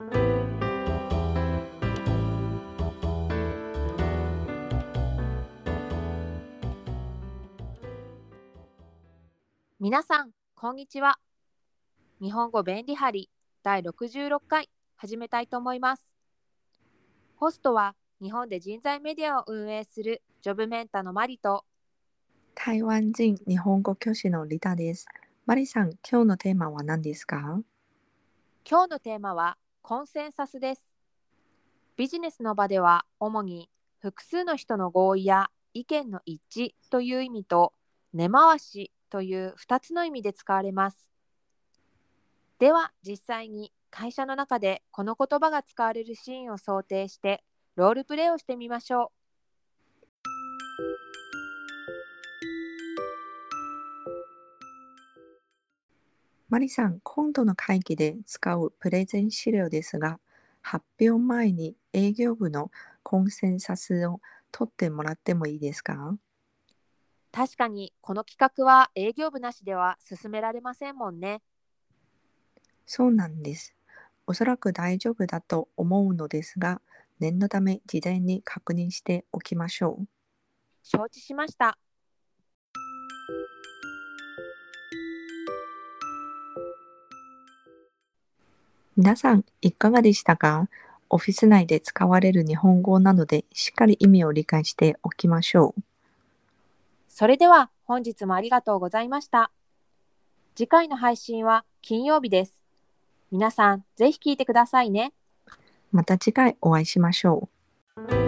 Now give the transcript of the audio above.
皆さん、こんにちは。日本語便利貼り第66回始めたいと思います。ホストは日本で人材メディアを運営するジョブメンタのマリと台湾人日本語教師のリタです。マリさん、今日のテーマは何ですか？今日のテーマはコンセンサスです。ビジネスの場では主に複数の人の合意や意見の一致という意味と根回しという2つの意味で使われます。では実際に会社の中でこの言葉が使われるシーンを想定してロールプレイをしてみましょうマリさん、今度の会議で使うプレゼン資料ですが、発表前に営業部のコンセンサスを取ってもらってもいいですか？う。確かにこの企画は営業部なしでは進められませんもんね。そうなんです。おそらく大丈夫だと思うのですが、念のため事前に確認しておきましょう。承知しました。皆さん、いかがでしたか？オフィス内で使われる日本語なので、しっかり意味を理解しておきましょう。それでは本日もありがとうございました。次回の配信は金曜日です。皆さん、ぜひ聞いてくださいね。また次回お会いしましょう。